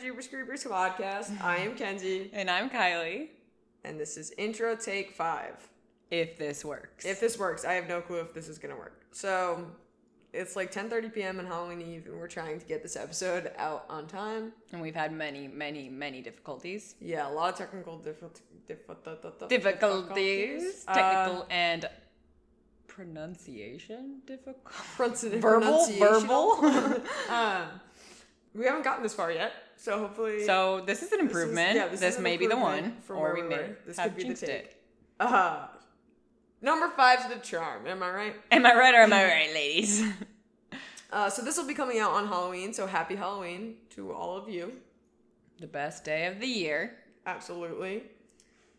the Jeepers Creepers podcast. I am Kenzie, And I'm Kylie. and this is intro take five. If this works. If this works, I have no clue if this is gonna work. So it's like 10:30 p.m. on Halloween Eve, and we're trying to get this episode out on time. and we've had many, many, many difficulties. Yeah, a lot of technical diffi- diffi- Difficulties. Uh, Technical and pronunciation difficult. pronunci- Verbal? pronunciational. um, we haven't gotten this far yet, so hopefully. So this is an This is- improvement. yeah, this is may be the one. Or we may were. This have could be the jinxed take. it. Uh, number five's the charm. Am I right? Am I right or am I right, ladies? Uh, so this will be coming out on Halloween. So happy Halloween to all of you. the best day of the year. Absolutely.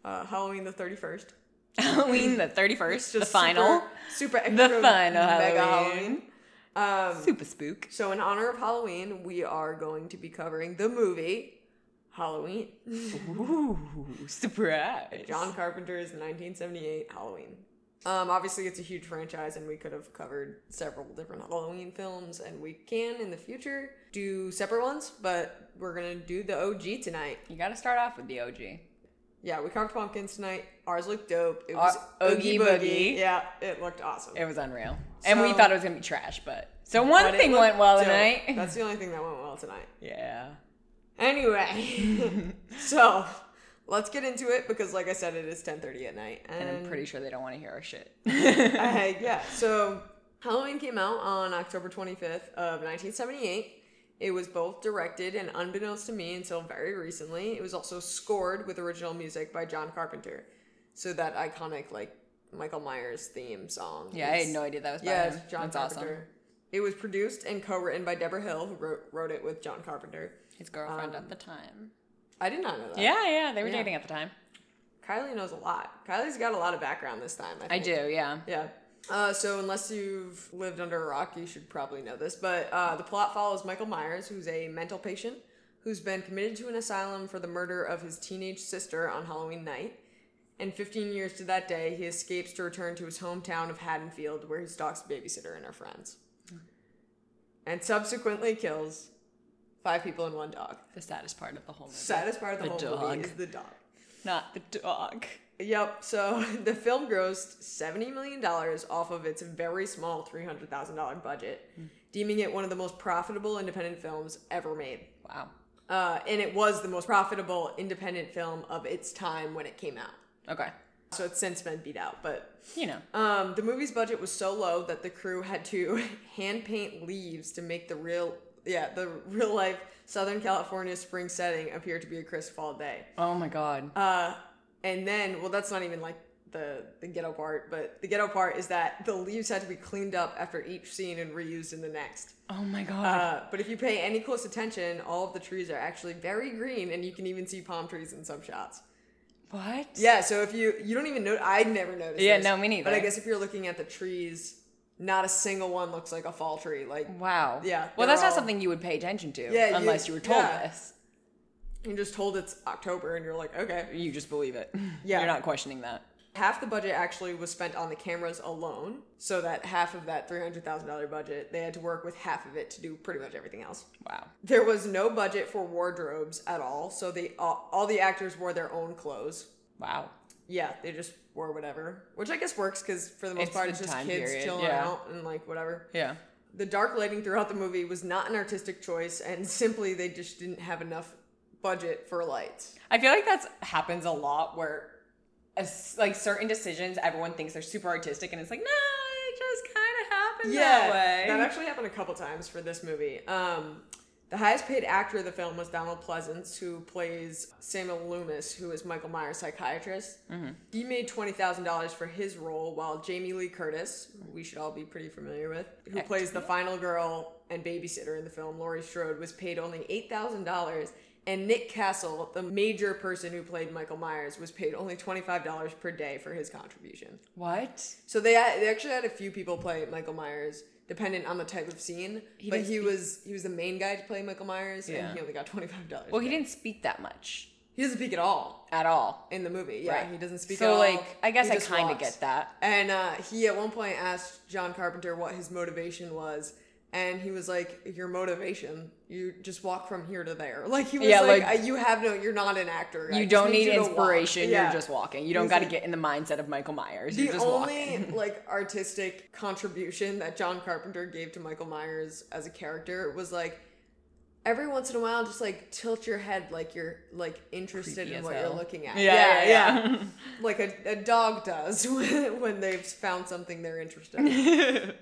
Uh, Halloween the thirty first. Halloween the 31st, the final. Super, super The final mega Halloween. Halloween. Um, Super spook. so in honor of Halloween, we are going to be covering the movie Halloween. Ooh, surprise. John Carpenter's 1978 Halloween. Um, obviously, it's a huge franchise, and we could have covered several different Halloween films, and we can in the future do separate ones, but we're gonna do the OG tonight. You gotta start off with the OG. Yeah, we carved pumpkins tonight. Ours looked dope. It was Uh, Oogie Oogie Boogie. Boogie. Yeah, it looked awesome. It was unreal. And we thought it was gonna be trash, but so one thing went well dope. tonight. That's the only thing that went well tonight. yeah. Anyway, so let's get into it because, like I said, it is 10:30 at night, and, And I'm pretty sure they don't want to hear our shit. Uh, yeah, so Halloween came out on October 25th of 1978. It was both directed and unbeknownst to me until very recently, it was also scored with original music by John Carpenter. So that iconic like Michael Myers theme song. yeah, I had no idea that was by Yeah. John That's awesome. Carpenter. It was produced and co-written by Debra Hill, who wrote, wrote it with John Carpenter. His girlfriend Um, at the time. I did not know that. Yeah, yeah, they were yeah. dating at the time. Kylie knows a lot. Kylie's got a lot of background this time. I, I do, yeah. Yeah. Uh, so unless you've lived under a rock, you should probably know this. But uh, the plot follows Michael Myers, who's a mental patient who's been committed to an asylum for the murder of his teenage sister on Halloween night. And 15 years to that day, he escapes to return to his hometown of Haddonfield, where he stalks the babysitter and her friends. And subsequently kills five people and one dog. The saddest part of the whole movie. Saddest part of the, The whole dog. movie is the dog. Not the dog. Yep. So the film grossed seventy million dollars off of its very small three hundred thousand dollar budget, deeming it one of the most profitable independent films ever made. Wow. Uh, and it was the most profitable independent film of its time when it came out. Okay. So it's since been beat out, but You know. um, the movie's budget was so low that the crew had to hand paint leaves to make the real, yeah, the real life Southern California spring setting appear to be a crisp fall day. Oh my god. Uh, and then, well, that's not even like the the ghetto part, but the ghetto part is that the leaves had to be cleaned up after each scene and reused in the next. oh my god. Uh, but if you pay any close attention, all of the trees are actually very green, and you can even see palm trees in some shots. What? Yeah, so if you you don't even know, I'd never noticed. Yeah, this, no, me neither. But I guess if you're looking at the trees, not a single one looks like a fall tree. Like Wow. Yeah, Well, that's not something you would pay attention to Yeah, you- unless you were told yeah. this. you're just told it's October, and you're like, okay. You just believe it. Yeah. You're not questioning that. Half the budget actually was spent on the cameras alone so that half of that $300000 budget they had to work with half of it to do pretty much everything else Wow. there was no budget for wardrobes at all so they all, all the actors wore their own clothes Wow. yeah they just wore whatever which i guess works because for the most It's part the it's just kids period, chilling yeah. out and like whatever Yeah. the dark lighting throughout the movie was not an artistic choice and simply they just didn't have enough budget for lights I feel like that happens a lot where, as, like certain decisions, everyone thinks they're super artistic, and it's like, no, it just kind of happened that way. That actually happened a couple times for this movie. Um, the highest paid actor of the film was Donald Pleasence, who plays Samuel Loomis, who is Michael Myers' psychiatrist. Mm-hmm. He made twenty thousand dollars for his role, while Jamie Lee Curtis, who we should all be pretty familiar with, who plays the final girl and babysitter in the film, Laurie Strode, was paid only eight thousand dollars. And Nick Castle, the major person who played Michael Myers, was paid only $25 per day for his contribution. what? So they they actually had a few people play Michael Myers, dependent on the type of scene. He but he speak- was he was the main guy to play Michael Myers, Yeah. and he only got twenty five dollars. Well, he didn't speak that much He doesn't speak at all at all. in the movie. Yeah, Right. he doesn't speak. So, at all. like, I guess He I kind of get that. And uh, he at one point asked John Carpenter what his motivation was, And he was like, "Your motivation, you just walk from here to there." Like he was Yeah, like, like- "Uh, "You have no, you're not an actor. I You don't need you inspiration. Yeah. You're just walking. You don't got to like- get in the mindset of Michael Myers. The only like artistic contribution that John Carpenter gave to Michael Myers as a character was like every once in a while just like tilt your head like you're like interested Creepy in what hell. you're looking at. Yeah, yeah, yeah. like a, a dog does when, when they've found something they're interested in.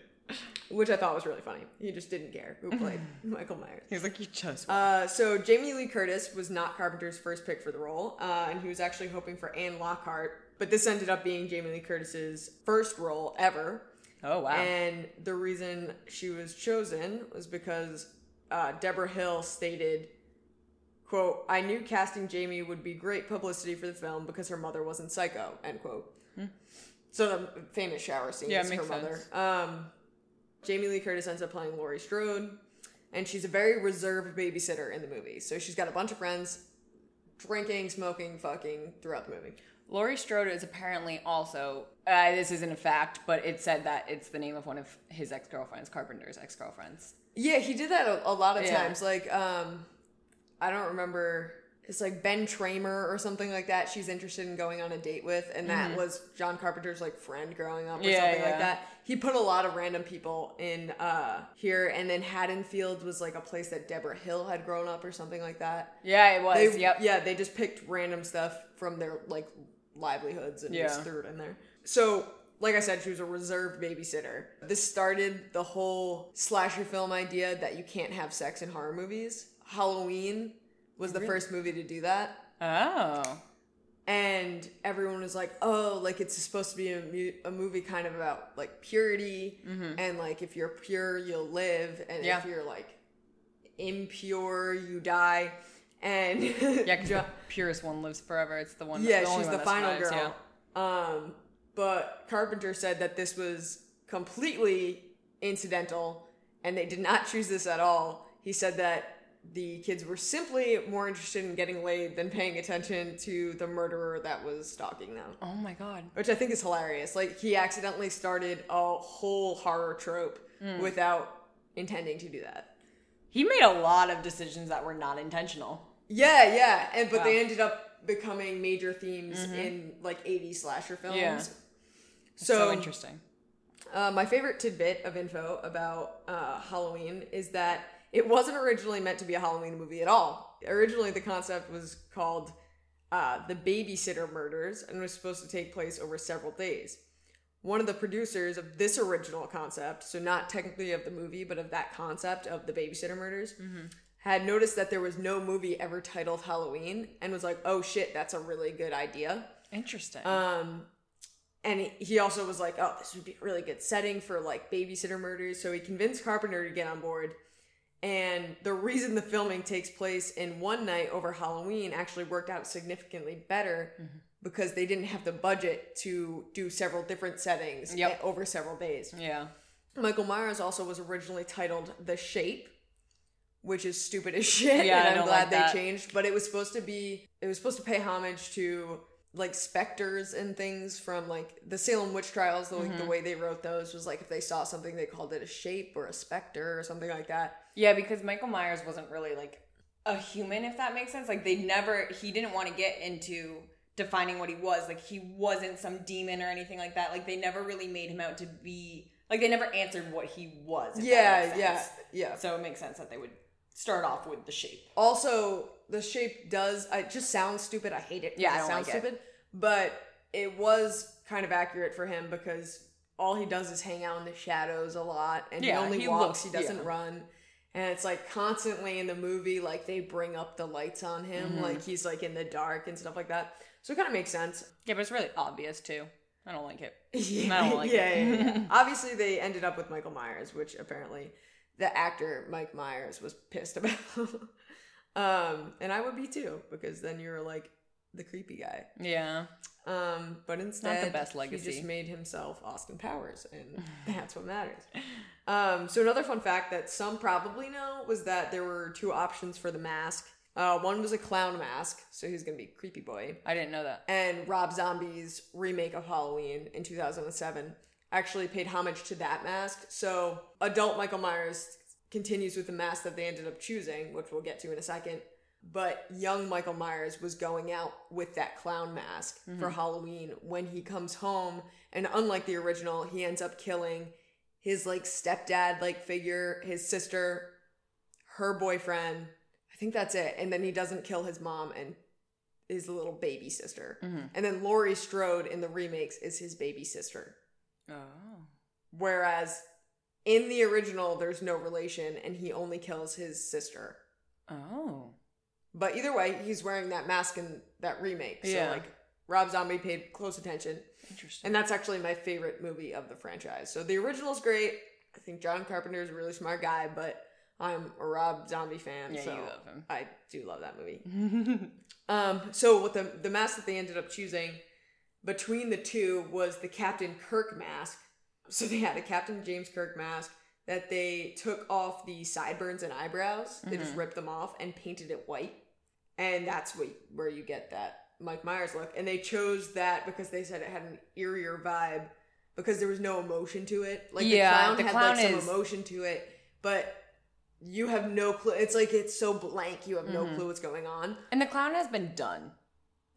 Which I thought was really funny. He just didn't care who played Michael Myers. He was like, you just. Uh, so Jamie Lee Curtis was not Carpenter's first pick for the role, uh, and he was actually hoping for Anne Lockhart, but this ended up being Jamie Lee Curtis's first role ever. oh wow. And the reason she was chosen was because uh, Debra Hill stated, "quote I knew casting Jamie would be great publicity for the film because her mother wasn't psycho." End quote. So the famous shower scene Hmm. Yeah, is her makes mother. sense. Um, Jamie Lee Curtis ends up playing Laurie Strode, and she's a very reserved babysitter in the movie. So she's got a bunch of friends, drinking, smoking, fucking throughout the movie. Laurie Strode is apparently also. Uh, this isn't a fact, but it said that it's the name of one of his ex girlfriends, Carpenter's ex girlfriends. Yeah, he did that a, a lot of Yeah. times. Like, um, I don't remember. It's like Ben Tramer or something like that. She's interested in going on a date with, and that was John Carpenter's like friend growing up or Mm-hmm. Yeah, something like that. He put a lot of random people in uh here, and then Haddonfield was like a place that Debra Hill had grown up or something like that. Yeah, it was. They, yep. Yeah, they just picked random stuff from their like livelihoods and just Yeah. threw it in there. So, like I said, she was a reserved babysitter. This started the whole slasher film idea that you can't have sex in horror movies. Halloween was the first movie to do that. Oh. And everyone was like, "Oh, like it's supposed to be a, mu- a movie kind of about like purity, and like if you're pure, you'll live, and Mm-hmm. Yeah. if you're like impure, you die." And Yeah, because the purest one lives forever. It's the one. yeah, the she's the final survives, girl. Um, but Carpenter said that this was completely incidental, and they did not choose this at all. He said that the kids were simply more interested in getting laid than paying attention to the murderer that was stalking them. Oh my god. Which I think is hilarious. Like he accidentally started a whole horror trope without intending to do that. He made a lot of decisions that were not intentional. Yeah, yeah, and but they ended up becoming major themes in like 80s slasher films. Yeah. So, so interesting. Uh, my favorite tidbit of info about uh, Halloween is that it wasn't originally meant to be a Halloween movie at all. Originally, the concept was called uh, The Babysitter Murders and was supposed to take place over several days. One of the producers of this original concept, so not technically of the movie, but of that concept of the babysitter murders, had noticed that there was no movie ever titled Halloween and was like, oh shit, that's a really good idea. Interesting. Um, and he- he also was like, "Oh, this would be a really good setting for like babysitter murders." So he convinced Carpenter to get on board. And the reason the filming takes place in one night over Halloween actually worked out significantly better because they didn't have the budget to do several different settings Yep. eh, over several days. yeah. Michael Myers also was originally titled The Shape, which is stupid as shit. Yeah, and I'm glad like they that. changed. But it was supposed to be it was supposed to pay homage to like specters and things from like the Salem witch trials. The, like, Mm-hmm. the way they wrote those was like if they saw something they called it a shape or a specter or something like that. Yeah, because Michael Myers wasn't really like a human, if that makes sense. Like they never, he didn't want to get into defining what he was. Like he wasn't some demon or anything like that. Like they never really made him out to be like they never answered what he was. Yeah, yeah, yeah. So it makes sense that they would start off with the shape. Also, the shape does it just sounds stupid. I hate it. Yeah, it sounds like it. stupid. But it was kind of accurate for him because all he does is hang out in the shadows a lot, and Yeah, he only he walks. looks- he doesn't yeah. run. And it's like constantly in the movie, like they bring up the lights on him, Mm-hmm. like he's like in the dark and stuff like that. So it kind of makes sense. Yeah, but it's really obvious too. I don't like it. Yeah, I don't like yeah, it. yeah, yeah. Obviously, they ended up with Michael Myers, which apparently the actor Mike Myers was pissed about. um, and I would be too, because then you're like the creepy guy. Yeah. Um, but instead, the best legacy. he just made himself Austin Powers, and that's what matters. Um, so another fun fact that some probably know was that there were two options for the mask. Uh, one was a clown mask, so he's gonna be creepy boy I didn't know that. and Rob Zombie's remake of Halloween in 2007 actually paid homage to that mask. So adult Michael Myers continues with the mask that they ended up choosing, which we'll get to in a second. But young Michael Myers was going out with that clown mask for mm-hmm. Halloween when he comes home, and unlike the original, he ends up killing his like stepdad like figure, his sister, her boyfriend. I think that's it. And then he doesn't kill his mom and his little baby sister. Mm-hmm. And then Laurie Strode in the remakes is his baby sister. Oh. Whereas in the original, there's no relation and he only kills his sister. Oh. But either way, he's wearing that mask in that remake. So, Yeah. like, Rob Zombie paid close attention. Interesting. And that's actually my favorite movie of the franchise. So, the original's great. I think John Carpenter is a really smart guy, but I'm a Rob Zombie fan. Yeah, so you love him. I do love that movie. Um, so with the the mask that they ended up choosing between the two was the Captain Kirk mask. So they had a Captain James Kirk mask that they took off the sideburns and eyebrows. They just ripped them off and painted it white, and that's what where you get that Mike Myers look. And they chose that because they said it had an eerier vibe because there was no emotion to it. Like Yeah, the clown the had clown like is- some emotion to it, but you have no clue. It's like it's so blank. You have no Mm-hmm. clue what's going on. and the clown has been done.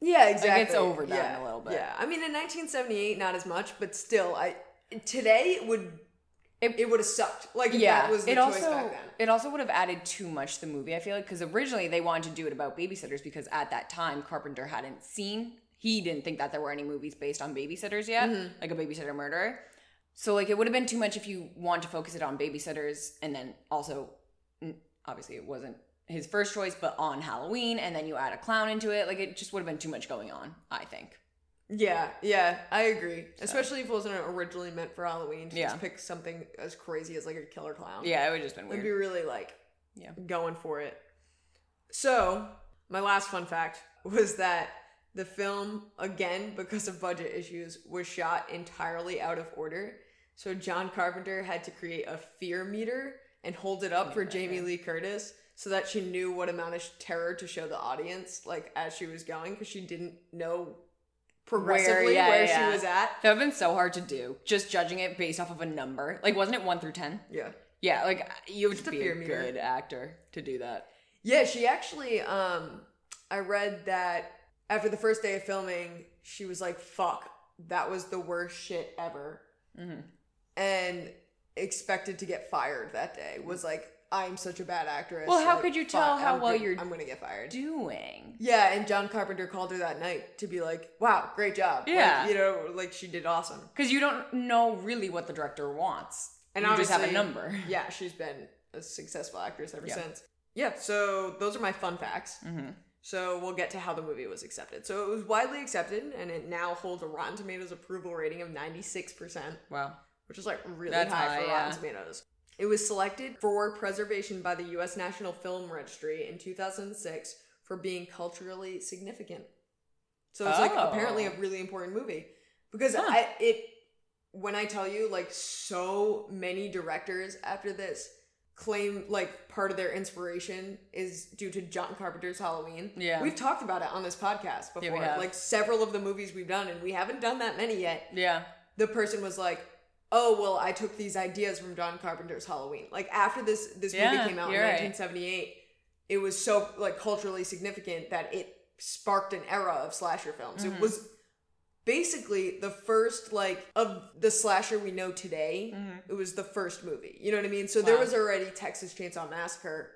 Yeah, exactly. it's overdone yeah. a little bit. Yeah, I mean, in 1978, not as much, but still, I today it would it, it would have sucked. Like yeah, that was the it choice also back then. it also would have added too much to the movie. I feel like because originally they wanted to do it about babysitters because at that time Carpenter hadn't seen he didn't think that there were any movies based on babysitters yet, Mm-hmm. like a babysitter murderer. So like it would have been too much if you want to focus it on babysitters and then also mm, obviously it wasn't his first choice, but on Halloween and then you add a clown into it. Like it just would have been too much going on. I think. Yeah, yeah, I agree. Especially if it wasn't originally meant for Halloween. To Yeah. just pick something as crazy as like a killer clown. Yeah, it would just been Would be really like Yeah. going for it. So, my last fun fact was that the film, again, because of budget issues, was shot entirely out of order. So, John Carpenter had to create a fear meter and hold it up oh, for Jamie Lee Curtis so that she knew what amount of terror to show the audience, like as she was going, because she didn't know progressively where, yeah, yeah. she was at. That would have been so hard to do, just judging it based off of a number. Like, wasn't it one through ten? Yeah. Yeah, like you would Just a be a meter. good actor to do that. Yeah, she actually um I read that after the first day of filming, she was like, fuck, that was the worst shit ever. Mm-hmm. And expected to get fired that day. Was like, I'm such a bad actress. Well, how like, could you tell how I'm well go- you're I'm gonna get fired. Doing. yeah, and John Carpenter called her that night to be like, wow, great job. Like, Yeah. you know, like she did awesome. Because you don't know really what the director wants. And you just have a number. Yeah, she's been a successful actress ever Yeah. since. Yeah, so those are my fun facts. Mm-hmm. So we'll get to how the movie was accepted. So it was widely accepted, and it now holds a Rotten Tomatoes approval rating of 96%, Wow. which is like really high, high, for yeah. Rotten Tomatoes. It was selected for preservation by the U.S. National Film Registry in 2006 for being culturally significant. So it's like Oh. apparently a oh. really important movie because Huh. I it when I tell you like so many directors after this claim like part of their inspiration is due to John Carpenter's Halloween. Yeah. We've talked about it on this podcast before. Yeah. Like several of the movies we've done and we haven't done that many yet. Yeah. The person was like, "Oh, well, I took these ideas from John Carpenter's Halloween." Like after this this Yeah, movie came out in you're right. 1978, it was so like culturally significant that it sparked an era of slasher films. Mm-hmm. It was basically the first like of the slasher we know today it was the first movie you know what i mean so there Mm-hmm. Wow. Mm-hmm. was already texas chainsaw massacre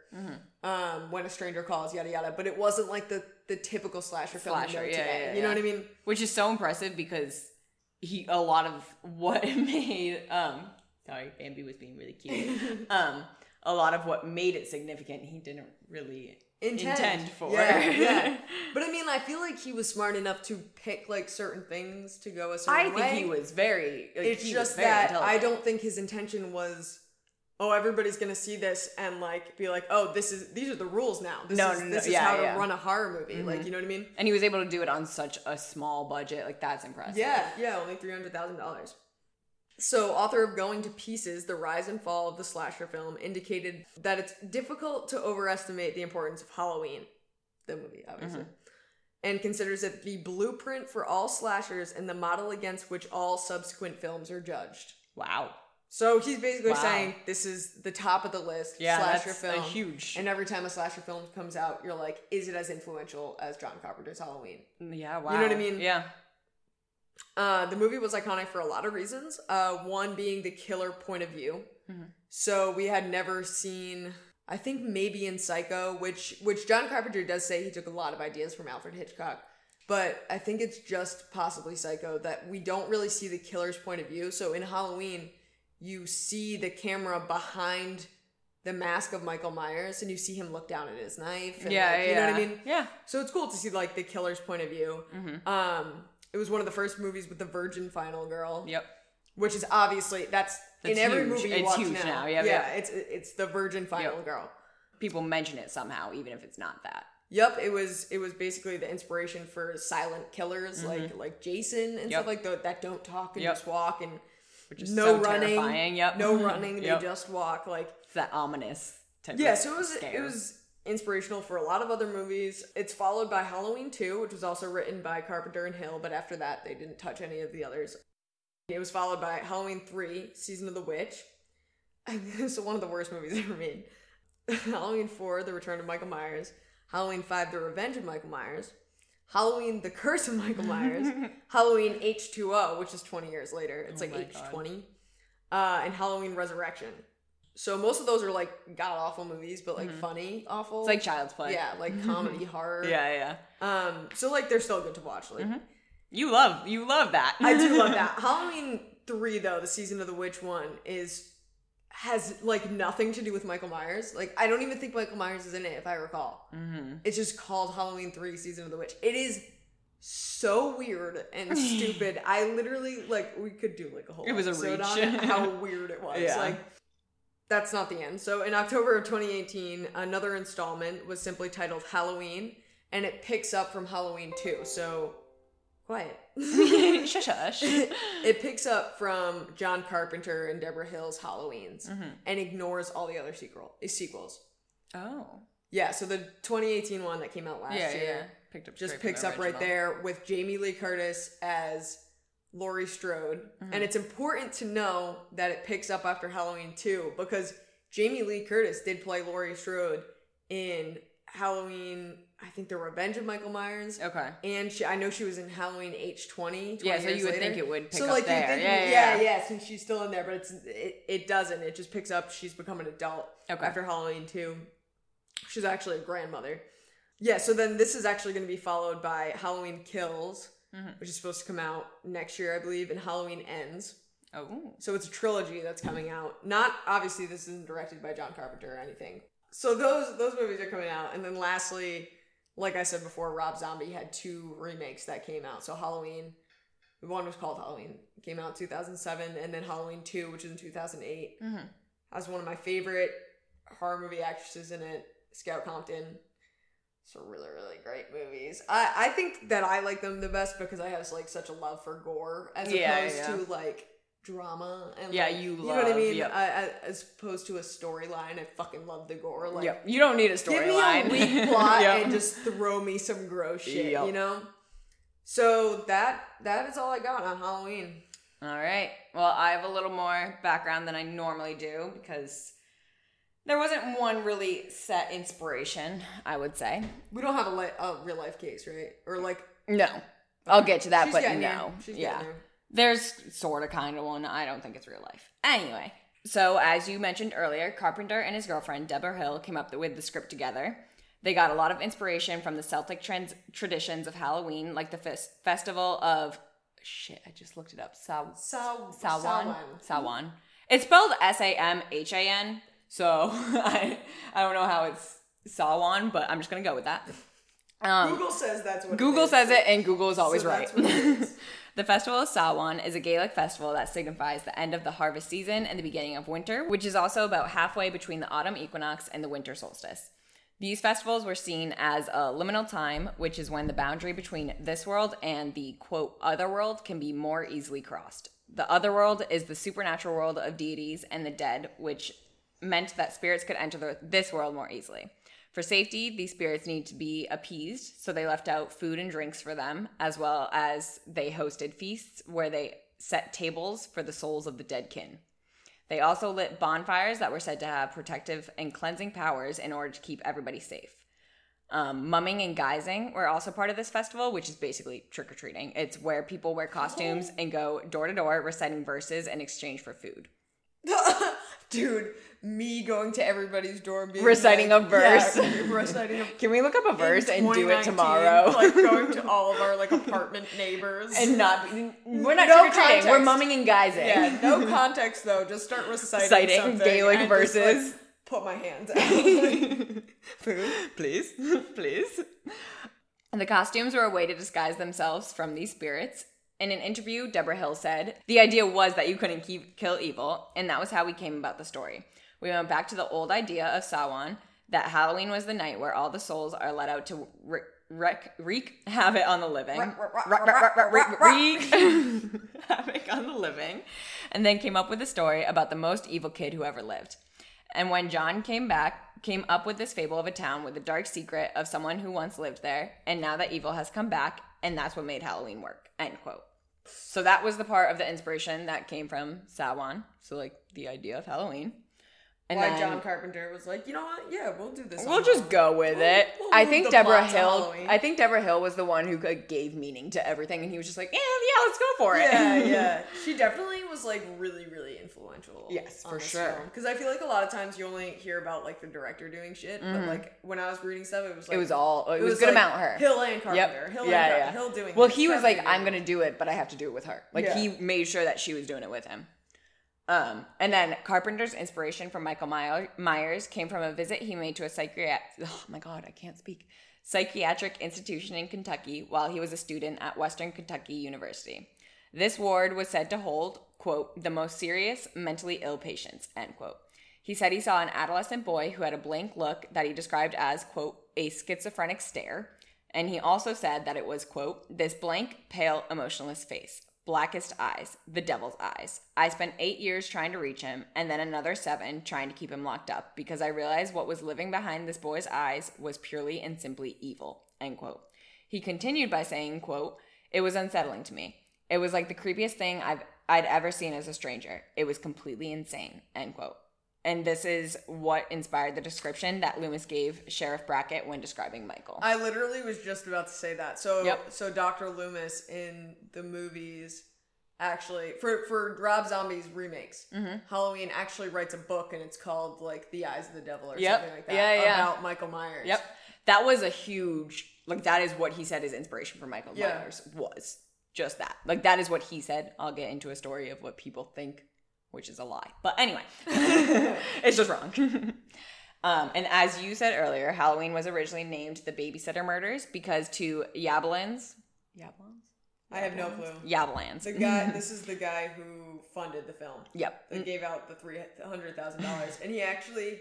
um when a stranger calls yada yada but it wasn't like the the typical slasher film we Slasher, know yeah, today yeah, you know what i mean Which is so impressive because he a lot of what made um sorry, Bambi was being really cute. um a lot of what made it significant he didn't really Intent. intend for. yeah, yeah. but i mean i feel like he was smart enough to pick like certain things to go a certain I think he was very like, it's just that I don't think his intention was, oh, everybody's gonna see this and like be like, oh, this is these are the rules now. This No, is no, no, this is how to yeah. Mm-hmm. run a horror movie. Like, you know what I mean? and he was able to do it on such a small budget. Like that's impressive. Yeah, yeah, only three hundred thousand dollars. So, author of Going to Pieces: The Rise and Fall of the Slasher Film indicated that it's difficult to overestimate the importance of Halloween, the movie, obviously, and considers it the blueprint for all slashers and the model against which all subsequent films are judged. Wow. So he's basically Wow. saying this is the top of the list. Yeah, slasher that's a film. huge- And every time a slasher film comes out, you're like, is it as influential as John Carpenter's Halloween? Yeah, wow. You know what I mean? Yeah. Uh, the movie was iconic for a lot of reasons. Uh, one being the killer point of view. Mhm. So we had never seen, I think maybe in Psycho, which which John Carpenter does say he took a lot of ideas from Alfred Hitchcock, but I think it's just possibly Psycho that we don't really see the killer's point of view. So in Halloween, you see the camera behind the mask of Michael Myers, and you see him look down at his knife. And Yeah, like, yeah. you know what I mean. Yeah. So it's cool to see like the killer's point of view. Mhm. Um, it was one of the first movies with the virgin final girl, Yep. which is obviously that's, in every huge. movie you It's watch huge now. now. Yeah, yeah, yeah. it's it's the virgin final Yep. girl. People mention it somehow, even if it's not that. Yep, it was it was basically the inspiration for silent killers like like Jason and Mm-hmm. Yep. stuff like that that don't talk and Yep. just walk and Which is no so running, terrifying. Yep. no mm-hmm. running, Yep. they just walk like It's that ominous type Yeah, so it was scare. it was inspirational for a lot of other movies. It's followed by Halloween 2, which was also written by Carpenter and Hill, but after that they didn't touch any of the others. It was followed by Halloween 3, Season of the Witch. this is one of the worst movies ever made. Halloween 4, The Return of Michael Myers. Halloween 5, The Revenge of Michael Myers. Halloween, The Curse of Michael Myers. Halloween H2O, which is 20 years later. It's Oh like my H20. Uh, and Halloween Resurrection. So most of those are like god awful movies, but like funny awful. Mm-hmm. It's like child's play. yeah, like comedy horror. Yeah, yeah. Um. So like they're still good to watch. Like You love you love that. I do love that. Halloween three though, the season of the witch one is has like nothing to do with Michael Myers. Like I don't even think Michael Myers is in it if I recall. mm-hmm. It's just called Halloween 3 Season of the Witch. It is so weird and stupid. I literally like we could do like a whole It was a reach. on how weird it was. Yeah. Like that's not the end. So in October of 2018, another installment was simply titled Halloween and it picks up from Halloween 2. So quiet. shush shush. it picks up from John Carpenter and Debra Hill's Halloweens Mhm. and ignores all the other sequel sequels. Oh. Yeah, so the 2018 one that came out last Yeah, year yeah. Picked up just picks up right there with Jamie Lee Curtis as Laurie Strode. Mm-hmm. And it's important to know that it picks up after Halloween 2 because Jamie Lee Curtis did play Laurie Strode in Halloween, I think The Revenge of Michael Myers. Okay. And she, I know she was in Halloween H20. Yeah, so you would later. think it would pick so up like you there. think, Yeah, yeah, yeah, yeah. since she's still in there, but it's it, it doesn't. It just picks up. She's become an adult Okay. after Halloween two. She's actually a grandmother. Yeah, so then this is actually going to be followed by Halloween Kills, Mhm. which is supposed to come out next year, I believe, and Halloween Ends. Oh. So it's a trilogy that's coming out. Not obviously this isn't directed by John Carpenter or anything. So those those movies are coming out, and then lastly, like I said before, Rob Zombie had two remakes that came out. So Halloween, one was called Halloween, came out in 2007, and then Halloween Two, which is in 2008, Mm-hmm. has one of my favorite horror movie actresses in it, Scout Compton. So really, really great movies. I, I think that I like them the best because I have like such a love for gore as Yeah, opposed yeah. to like drama and Yeah, like, you you know what I mean. yep. I, I, as opposed to a storyline, I fucking love the gore. Like, yep. You don't need a give me storyline. a weak plot Yep. and just throw me some gross shit. You know. So that that is all I got on Halloween. All right. Well, I have a little more background than I normally do because there wasn't one really set inspiration, I would say. We don't have a, li- a real life case, right? Or like No. I'll get to that, she's but no. She's yeah. there. There's sort of kind of one. I don't think it's real life. Anyway, so as you mentioned earlier, Carpenter and his girlfriend, Debra Hill, came up with the script together. They got a lot of inspiration from the Celtic trans- traditions of Halloween, like the fes- festival of. Shit, I just looked it up. Sa- Saw Samhain. Samhain. It's spelled S A M H A N, so I, I don't know how it's Samhain, but I'm just gonna go with that. Um, Google says that's what it Google is. says it, and Google is always So right. the festival of Samhain is a Gaelic festival that signifies the end of the harvest season and the beginning of winter, which is also about halfway between the autumn equinox and the winter solstice. These festivals were seen as a liminal time, which is when the boundary between this world and the quote other world can be more easily crossed. The other world is the supernatural world of deities and the dead, which meant that spirits could enter the, this world more easily. For safety, these spirits need to be appeased, so they left out food and drinks for them, as well as they hosted feasts where they set tables for the souls of the dead kin. They also lit bonfires that were said to have protective and cleansing powers in order to keep everybody safe. Um, mumming and guising were also part of this festival, which is basically trick or treating. It's where people wear costumes and go door to door reciting verses in exchange for food. Dude, me going to everybody's door and being Reciting like- a verse. Yeah, reciting a Can we look up a verse and do it tomorrow? like going to all of our like apartment neighbors. and not we're not No trick. We're mumming and guising. yeah, no context though. Just start reciting something Gaelic and just, like, verses. put my hands out. Food, please, please. And the costumes were a way to disguise themselves from these spirits. In an interview, Debra Hill said, The idea was that you couldn't keep, kill evil, and that was how we came about the story. We went back to the old idea of Samhain, that Halloween was the night where all the souls are let out to wreak, wreak, wreak havoc on the living. Wreak havoc on the living. And then came up with a story about the most evil kid who ever lived. And when John came back, came up with this fable of a town with a dark secret of someone who once lived there, and now that evil has come back, and that's what made Halloween work. End quote. So that was the part of the inspiration that came from Samhain. So like the idea of Halloween. And Why then John Carpenter was like, you know what? Yeah, we'll do this. we'll just go with We'll- it. we'll I think Debra Hill. I think Debra Hill was the one who like, gave meaning to everything, and he was just like, yeah, yeah, let's go for it. Yeah, yeah. She definitely was like really, really influential. Yes, for sure. Because I feel like a lot of times you only hear about like the director doing shit, but like when I was reading stuff, it was like Mm-hmm. It was all. It, was, was good like amount her. Hill and Carpenter. Yep. Hill yeah, and yeah. Hill doing. Well, he was like, I'm gonna do it, but I have to do it with her. Like Yeah. he made sure that she was doing it with him. Um, and then Carpenter's inspiration for Michael Myers came from a visit he made to a psychiatric. Oh my God, I can't speak. Psychiatric institution in Kentucky while he was a student at Western Kentucky University. This ward was said to hold, quote, the most serious mentally ill patients, end quote. He said he saw an adolescent boy who had a blank look that he described as, quote, a schizophrenic stare. And he also said that it was, quote, this blank, pale, emotionless face, blackest eyes, the devil's eyes. I spent eight years trying to reach him, and then another seven trying to keep him locked up because I realized what was living behind this boy's eyes was purely and simply evil, end quote. He continued by saying, quote, it was unsettling to me. It was like the creepiest thing I've I'd ever seen as a stranger. It was completely insane, end quote. And this is what inspired the description that Loomis gave Sheriff Brackett when describing Michael. I literally was just about to say that. So, Yep. so Dr. Loomis in the movies actually for for Rob Zombie's remakes, Mm-hmm. Halloween actually writes a book and it's called like The Eyes of the Devil or Yep. something like that Yeah, yeah. about Michael Myers. Yep. That was a huge like that is what he said his inspiration for Michael Yeah. Myers was. Just that. Like that is what he said. I'll get into a story of what people think, which is a lie. But anyway. it's just wrong. um, and as you said earlier, Halloween was originally named the babysitter murders because two Yablans Yablans? I have no clue. Yablans. The guy this is the guy who funded the film. Yep. That gave out the three hundred thousand dollars. And he actually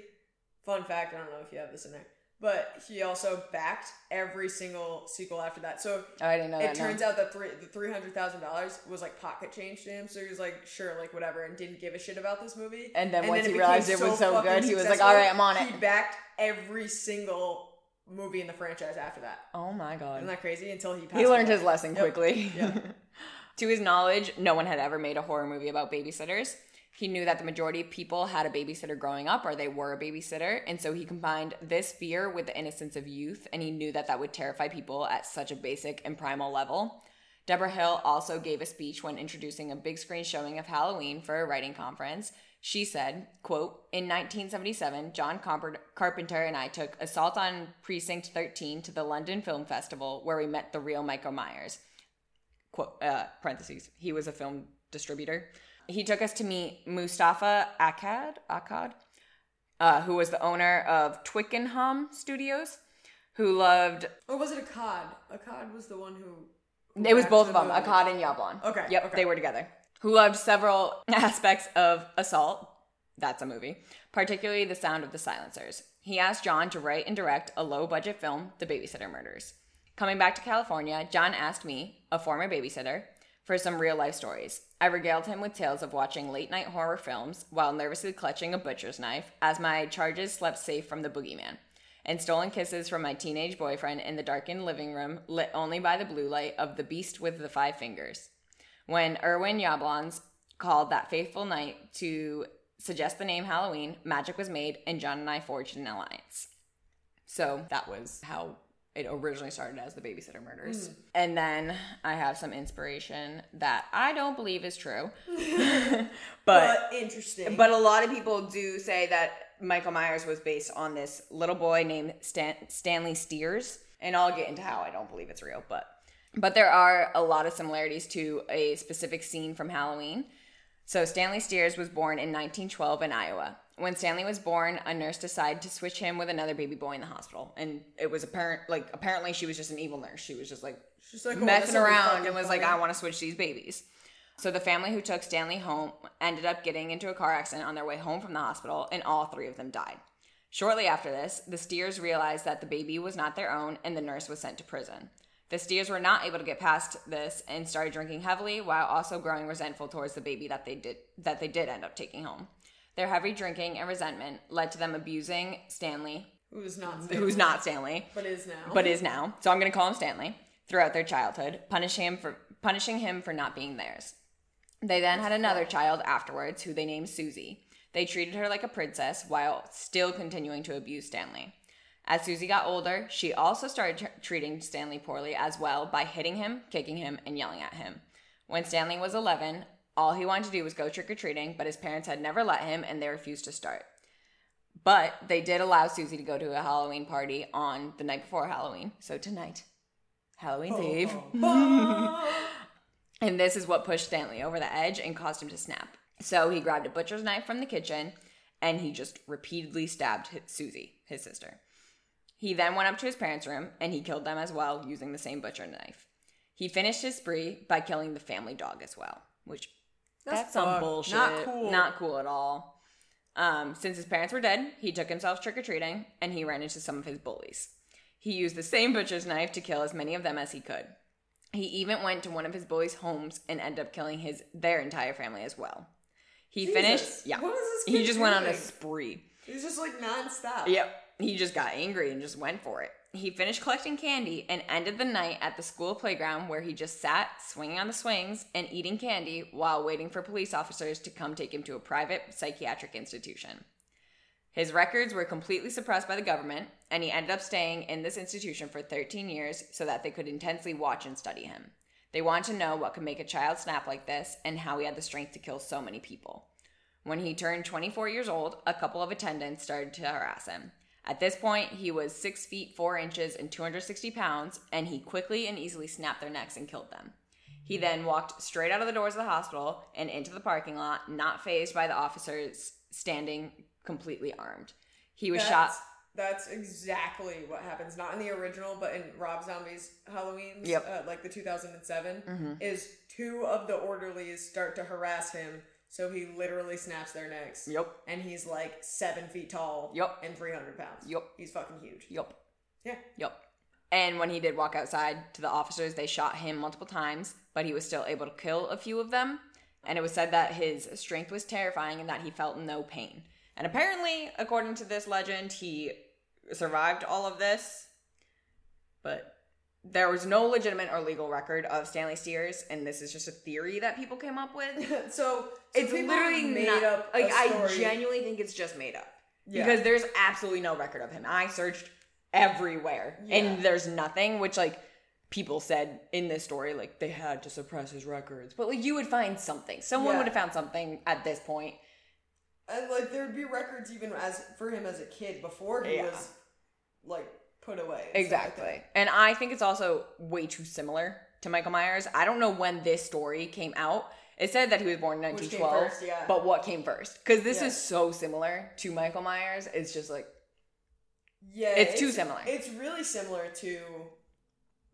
fun fact, I don't know if you have this in there. But he also backed every single sequel after that. So Oh, I didn't know it turns out that three the three hundred thousand dollars was like pocket change to him, so he was like, sure, like whatever, and didn't give a shit about this movie. And then once he became realized it was so fucking good, he was like, "All right, I'm on it." He backed every single movie in the franchise after that. Oh my god. Isn't that crazy? Until he passed He learned away. his lesson Yep. quickly. Yeah. to his knowledge, no one had ever made a horror movie about babysitters. He knew that the majority of people had a babysitter growing up or they were a babysitter. And so he combined this fear with the innocence of youth. And he knew that that would terrify people at such a basic and primal level. Debra Hill also gave a speech when introducing a big screen showing of Halloween for a writing conference. She said, quote, In 1977, John Carpenter- and I took Assault on Precinct 13 to the London Film Festival where we met the real Michael Myers quote uh, parentheses he was a film distributor he took us to meet moustapha akkad akkad uh, who was the owner of twickenham studios who loved Or was it Akkad? Akkad was the one who. who it was both of them akkad and yablon Okay, yep okay. they were together who loved several aspects of assault that's a movie particularly the sound of the silencers he asked john to write and direct a low budget film the babysitter murders Coming back to California, John asked me, a former babysitter, for some real life stories. I regaled him with tales of watching late night horror films while nervously clutching a butcher's knife as my charges slept safe from the boogeyman, and stolen kisses from my teenage boyfriend in the darkened living room lit only by the blue light of the beast with the five fingers. When Irwin Yablans called that faithful night to suggest the name Halloween, magic was made, and John and I forged an alliance. So that was how it originally started as the babysitter murders. Mm. And then I have some inspiration that I don't believe is true. but But interesting. but a lot of people do say that Michael Myers was based on this little boy named Stan- Stanley Steers, and I'll get into how I don't believe it's real, but but there are a lot of similarities to a specific scene from Halloween. So Stanley Steers was born in 1912 in Iowa. When Stanley was born, a nurse decided to switch him with another baby boy in the hospital, and it was apparent like apparently she was just an evil nurse. She was just like She's like, oh, messing around and was like. I want to switch these babies. So the family who took Stanley home ended up getting into a car accident on their way home from the hospital, and all three of them died. Shortly after this, the Steers realized that the baby was not their own, and the nurse was sent to prison. The Steers were not able to get past this and started drinking heavily, while also growing resentful towards the baby that they did that they did end up taking home. Their heavy drinking and resentment led to them abusing Stanley, Who's not who's not Stanley, but is now. but is now. So I'm going to call him Stanley throughout their childhood, punishing him for punishing him for not being theirs. They then had another child afterwards, who they named Susie. They treated her like a princess while still continuing to abuse Stanley. As Susie got older, she also started tr- treating Stanley poorly as well by hitting him, kicking him, and yelling at him. When Stanley was 11, all he wanted to do was go trick or treating, but his parents had never let him and they refused to start. But they did allow Susie to go to a Halloween party on the night before Halloween. So tonight, Halloween's oh, Eve. Oh, oh. and this is what pushed Stanley over the edge and caused him to snap. So he grabbed a butcher's knife from the kitchen and he just repeatedly stabbed his, Susie, his sister. He then went up to his parents' room and he killed them as well using the same butcher knife. He finished his spree by killing the family dog as well, which That's that's, some bullshit. Not cool. Not cool at all. Um, since his parents were dead, he took himself trick or treating and he ran into some of his bullies. He used the same butcher's knife to kill as many of them as he could. He even went to one of his bullies' homes and ended up killing his their entire family as well. He Jesus. finished, yeah. What was this he just went on a doing? spree. He's just like nonstop. Yep. He just got angry and just went for it. He finished collecting candy and ended the night at the school playground where he just sat, swinging on the swings, and eating candy while waiting for police officers to come take him to a private psychiatric institution. His records were completely suppressed by the government, and he ended up staying in this institution for 13 years so that they could intensely watch and study him. They wanted to know what could make a child snap like this and how he had the strength to kill so many people. When he turned 24 years old, a couple of attendants started to harass him. At this point, he was 6 feet 4 inches and 260 pounds, and he quickly and easily snapped their necks and killed them. He then walked straight out of the doors of the hospital and into the parking lot, not phased by the officers standing completely armed. He was That's, shot. That's exactly what happens. Not in the original, but in Rob Zombie's Halloween, Yep. Mm-hmm. uh, like the 2007, is two of the orderlies start to harass him. So he literally snaps their necks. Yep. And he's like seven feet tall. Yep. And 300 pounds. Yep. He's fucking huge. Yup. Yeah. Yup. And when he did walk outside to the officers, they shot him multiple times, but he was still able to kill a few of them. And it was said that his strength was terrifying and that he felt no pain. And apparently, according to this legend, he survived all of this, but there was no legitimate or legal record of Stanley Steers, and this is just a theory that people came up with. so, so It's literally made not, up like I genuinely think it's just made up Yeah. because there's absolutely no record of him. I searched everywhere Yeah. and there's nothing. Which like people said in this story, like they had to suppress his records, but like you would find something. Someone Yeah. would have found something at this point. And like there'd be records even as for him as a kid before he was like put away. and stuff like Exactly. And I think it's also way too similar to Michael Myers. I don't know when this story came out. It said that he was born in Which came 1912, first, yeah. but what came first? Because this Yeah. is so similar to Michael Myers. It's just like. Yeah, It's too similar. It's really similar to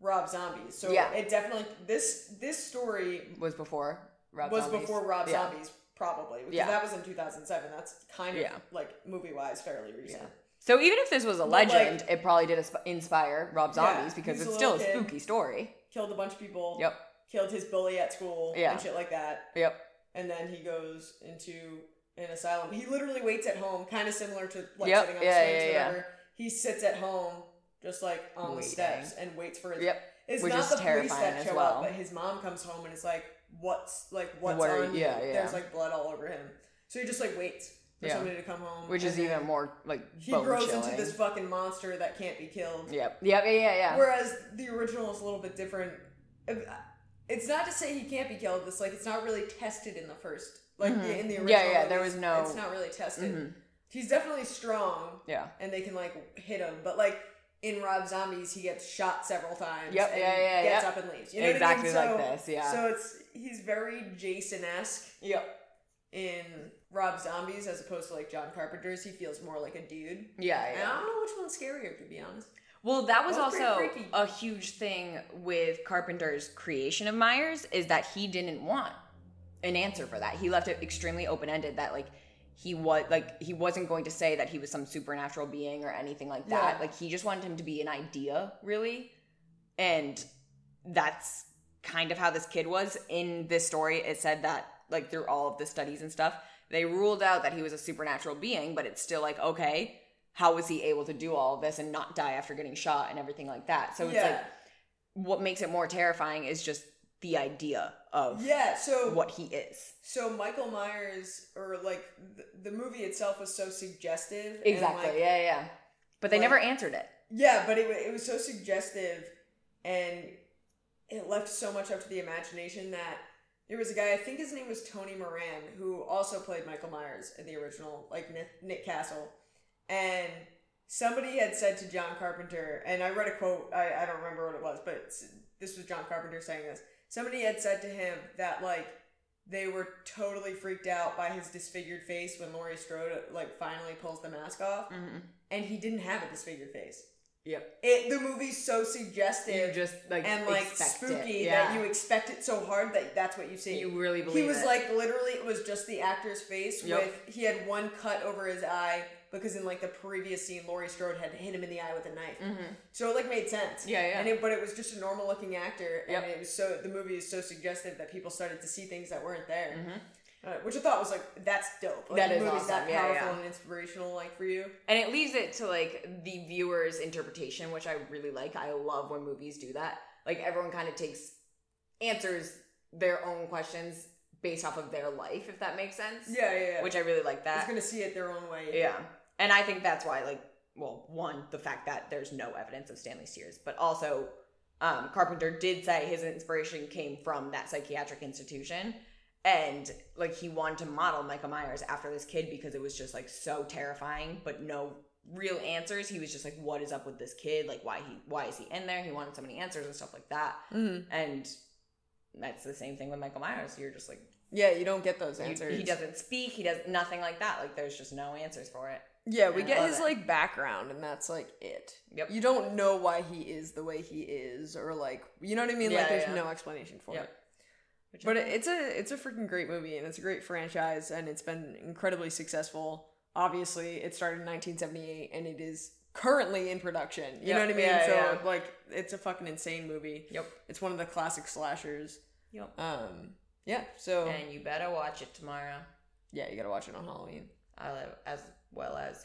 Rob Zombies. So Yeah. it definitely this this story was before Rob was Zombies. before Rob Yeah. Zombies probably because Yeah. that was in 2007. That's kind of like movie wise fairly recent. So even if this was a like- legend, it probably did inspire Rob Yeah, Zombies because it's a still a kid. spooky story. Killed a bunch of people. Yep. Killed his bully at school Yeah. and shit like that. Yep. and then he goes into an asylum. He literally waits at home, kind of similar to like Yep, sitting on yeah, the yeah, yeah. whatever. He sits at home, just like on the steps, and waits for his. Yep. It's Which not the police that show well. up, but his mom comes home and is like, "What's like what's on yeah, you?" yeah. There's like blood all over him. So he just like waits for Yeah. somebody to come home, Which is even more like He grows chilling. into this fucking monster that can't be killed. Yep. Yep. Yeah. Yeah. Yeah. Whereas the original is a little bit different. It's not to say he can't be killed. It's like it's not really tested in the first, like Mhm. in the original. yeah, Yeah. there was no- It's not really tested. Mhm. He's definitely strong, Yeah. and they can like hit him. But like in Rob Zombies, he gets shot several times. Yep, and yeah, yeah, Gets yep. up and leaves. You know Exactly I mean? like this, yeah. So it's he's very Jason esque Yep. In Rob Zombies as opposed to like John Carpenter's. He feels more like a dude. Yeah. And I don't know which one's scarier to be honest. Well, that was pretty also a huge thing with Carpenter's creation of Myers is that he didn't want an answer for that. He left it extremely open ended that like he was like he wasn't going to say that he was some supernatural being or anything like that. Yeah. Like he just wanted him to be an idea, really. And that's kind of how this kid was in this story. It said that like through all of the studies and stuff, they ruled out that he was a supernatural being, but it's still like okay, how was he able to do all of this and not die after getting shot and everything like that? So it's yeah. like what makes it more terrifying is just the idea of yeah. So what he is. So Michael Myers, or like the, the movie itself, was so suggestive. and, Exactly. like- yeah, yeah. But they like- never answered it. yeah, but it it was so suggestive, and it left so much up to the imagination that there was a guy. I think his name was Tony Moran, who also played Michael Myers in the original, like Nick, Nick Castle, and somebody had said to John Carpenter, and I read a quote. I, I don't remember what it was, but this was John Carpenter saying this. Somebody had said to him that like they were totally freaked out by his disfigured face when Laurie Strode like finally pulls the mask off, Mm-hmm. and he didn't have a disfigured face. Yep. It the movie's so suggestive, You just like and like spooky it. that you expect it so hard that that's what you see. You really believe he was it. like literally it was just the actor's face Yep. with he had one cut over his eye because in like the previous scene Laurie Strode had hit him in the eye with a knife. Mhm. So it like made sense. Yeah, yeah. And it, but it was just a normal looking actor, and Yep. it was so the movie is so suggestive that people started to see things that weren't there, Mhm. Uh, which I thought was like that's dope. Like, That is movie's that awesome. Yeah, powerful yeah. and inspirational, like for you. and it leaves it to like the viewer's interpretation, which I really like. I love when movies do that. Like everyone kind of takes answers their own questions based off of their life, if that makes sense. Yeah, yeah. yeah. Which I really like that. gonna see it their own way. Yeah. And I think that's why, like, well, one, the fact that there's no evidence of Stanley's tears, but also um, Carpenter did say his inspiration came from that psychiatric institution. And, like, he wanted to model Michael Myers after this kid because it was just, like, so terrifying, but no real answers. He was just like, what is up with this kid? Like, why he, why is he in there? He wanted so many answers and stuff like that. Mhm. And that's the same thing with Michael Myers. You're just like, Yeah, you don't get those you- answers. he doesn't speak. He does nothing like that. Like, there's just no answers for it. Yeah, we get his it. like background, and that's like it. Yep. You don't know why he is the way he is, or like you know what I mean. Yeah, like there's yeah. no explanation for Yep. it. Which But it's a it's a freaking great movie, and it's a great franchise, and it's been incredibly successful. Obviously, it started in 1978, and it is currently in production. You Yep, know what I mean? yeah, so yeah. like, it's a fucking insane movie. Yep. It's one of the classic slashers. Yep. Um. Yeah. So And you better watch it tomorrow. yeah, you gotta watch it on Halloween. I live as well as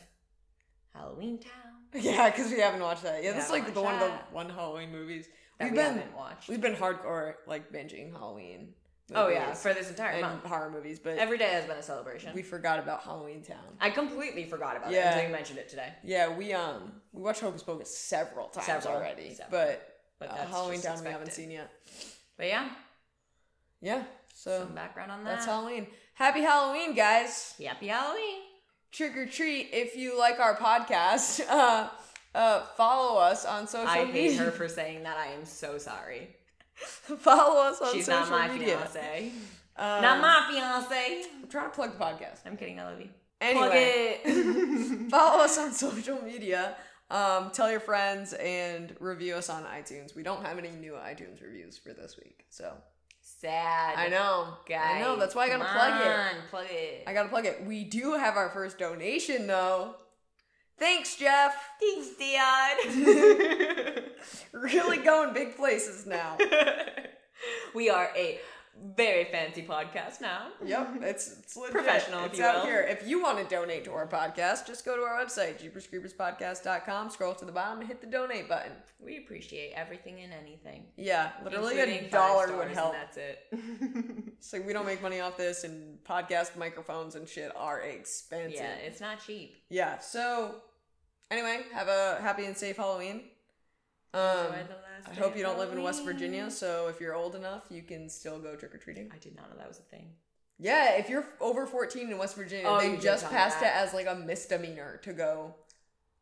Halloween Town. Yeah, because we haven't watched that. Yeah, this is like the one of the one Halloween movies That we've we been haven't watched. we've been hardcore like binging Halloween. oh yeah, for this entire month. horror movies, but Every day has been a celebration. we forgot about Halloween Town. I completely forgot about Yeah. it until you mentioned it today. Yeah, we um we watched Hocus Pocus several times Several. already, Several. but, But uh, Halloween Town we haven't seen yet. But yeah, Yeah, so some background on that. that's Halloween. Happy Halloween, guys! Happy Halloween. Trick or treat if you like our podcast. Uh, uh, follow us on social I media. I hate her for saying that. I am so sorry. follow us on She's social media. She's not my media. fiance. Um, not my fiance. I'm trying to plug the podcast. I'm kidding. I love you. Anyway, Plug it. follow us on social media. Um, tell your friends and review us on iTunes. We don't have any new iTunes reviews for this week, so Sad. I know, Guys, I know. That's why I gotta come plug it. Plug it. I gotta plug it. We do have our first donation though. Thanks, Jeff. Thanks, Dion. really going big places now. we are a very fancy podcast now. Yep, it's, it's legit. Professional, if It's you out will. here. If you want to donate to our podcast, just go to our website, jeeperscreeperspodcast.com, scroll to the bottom, and hit the donate button. We appreciate everything and anything. Yeah, literally a dollar would help. That's it. It's like we don't make money off this, and podcast microphones and shit are expensive. yeah, it's not cheap. Yeah, so anyway, have a happy and safe Halloween. Um, Enjoy the last I hope you don't live in West Virginia, so if you're old enough, you can still go trick or treating. I did not know that was a thing. Yeah, if you're over 14 in West Virginia, Oh, they just passed that. it as like a misdemeanor to go.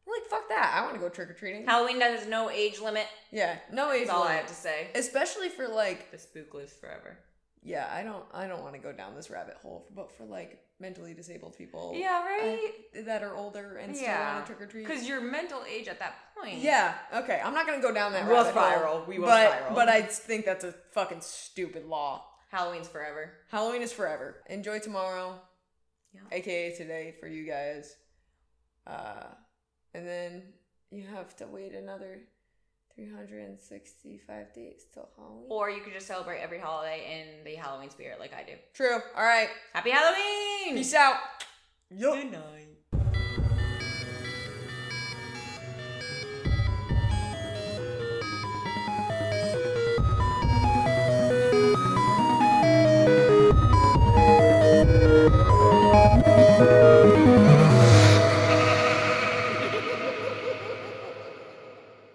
Like fuck that! I want to go trick or treating. Halloween has no age limit. Yeah, no age That's all I have to say. Especially for like, The spook lives forever. Yeah, I don't, I don't want to go down this rabbit hole, but for like mentally disabled people, Yeah, right. uh, that are older and still Yeah. want to trick or treat. Because your mental age at that point. Yeah. Okay. I'm not gonna go down that We'll rabbit spiral. hole, We will but, spiral. But I think that's a fucking stupid law. Halloween's forever. Halloween is forever. Enjoy tomorrow, Yeah. aka today for you guys. Uh, and then you have to wait another 365 days till Halloween. Or you could just celebrate every holiday in the Halloween spirit like I do. True. All right. Happy Halloween! Peace out. Good night.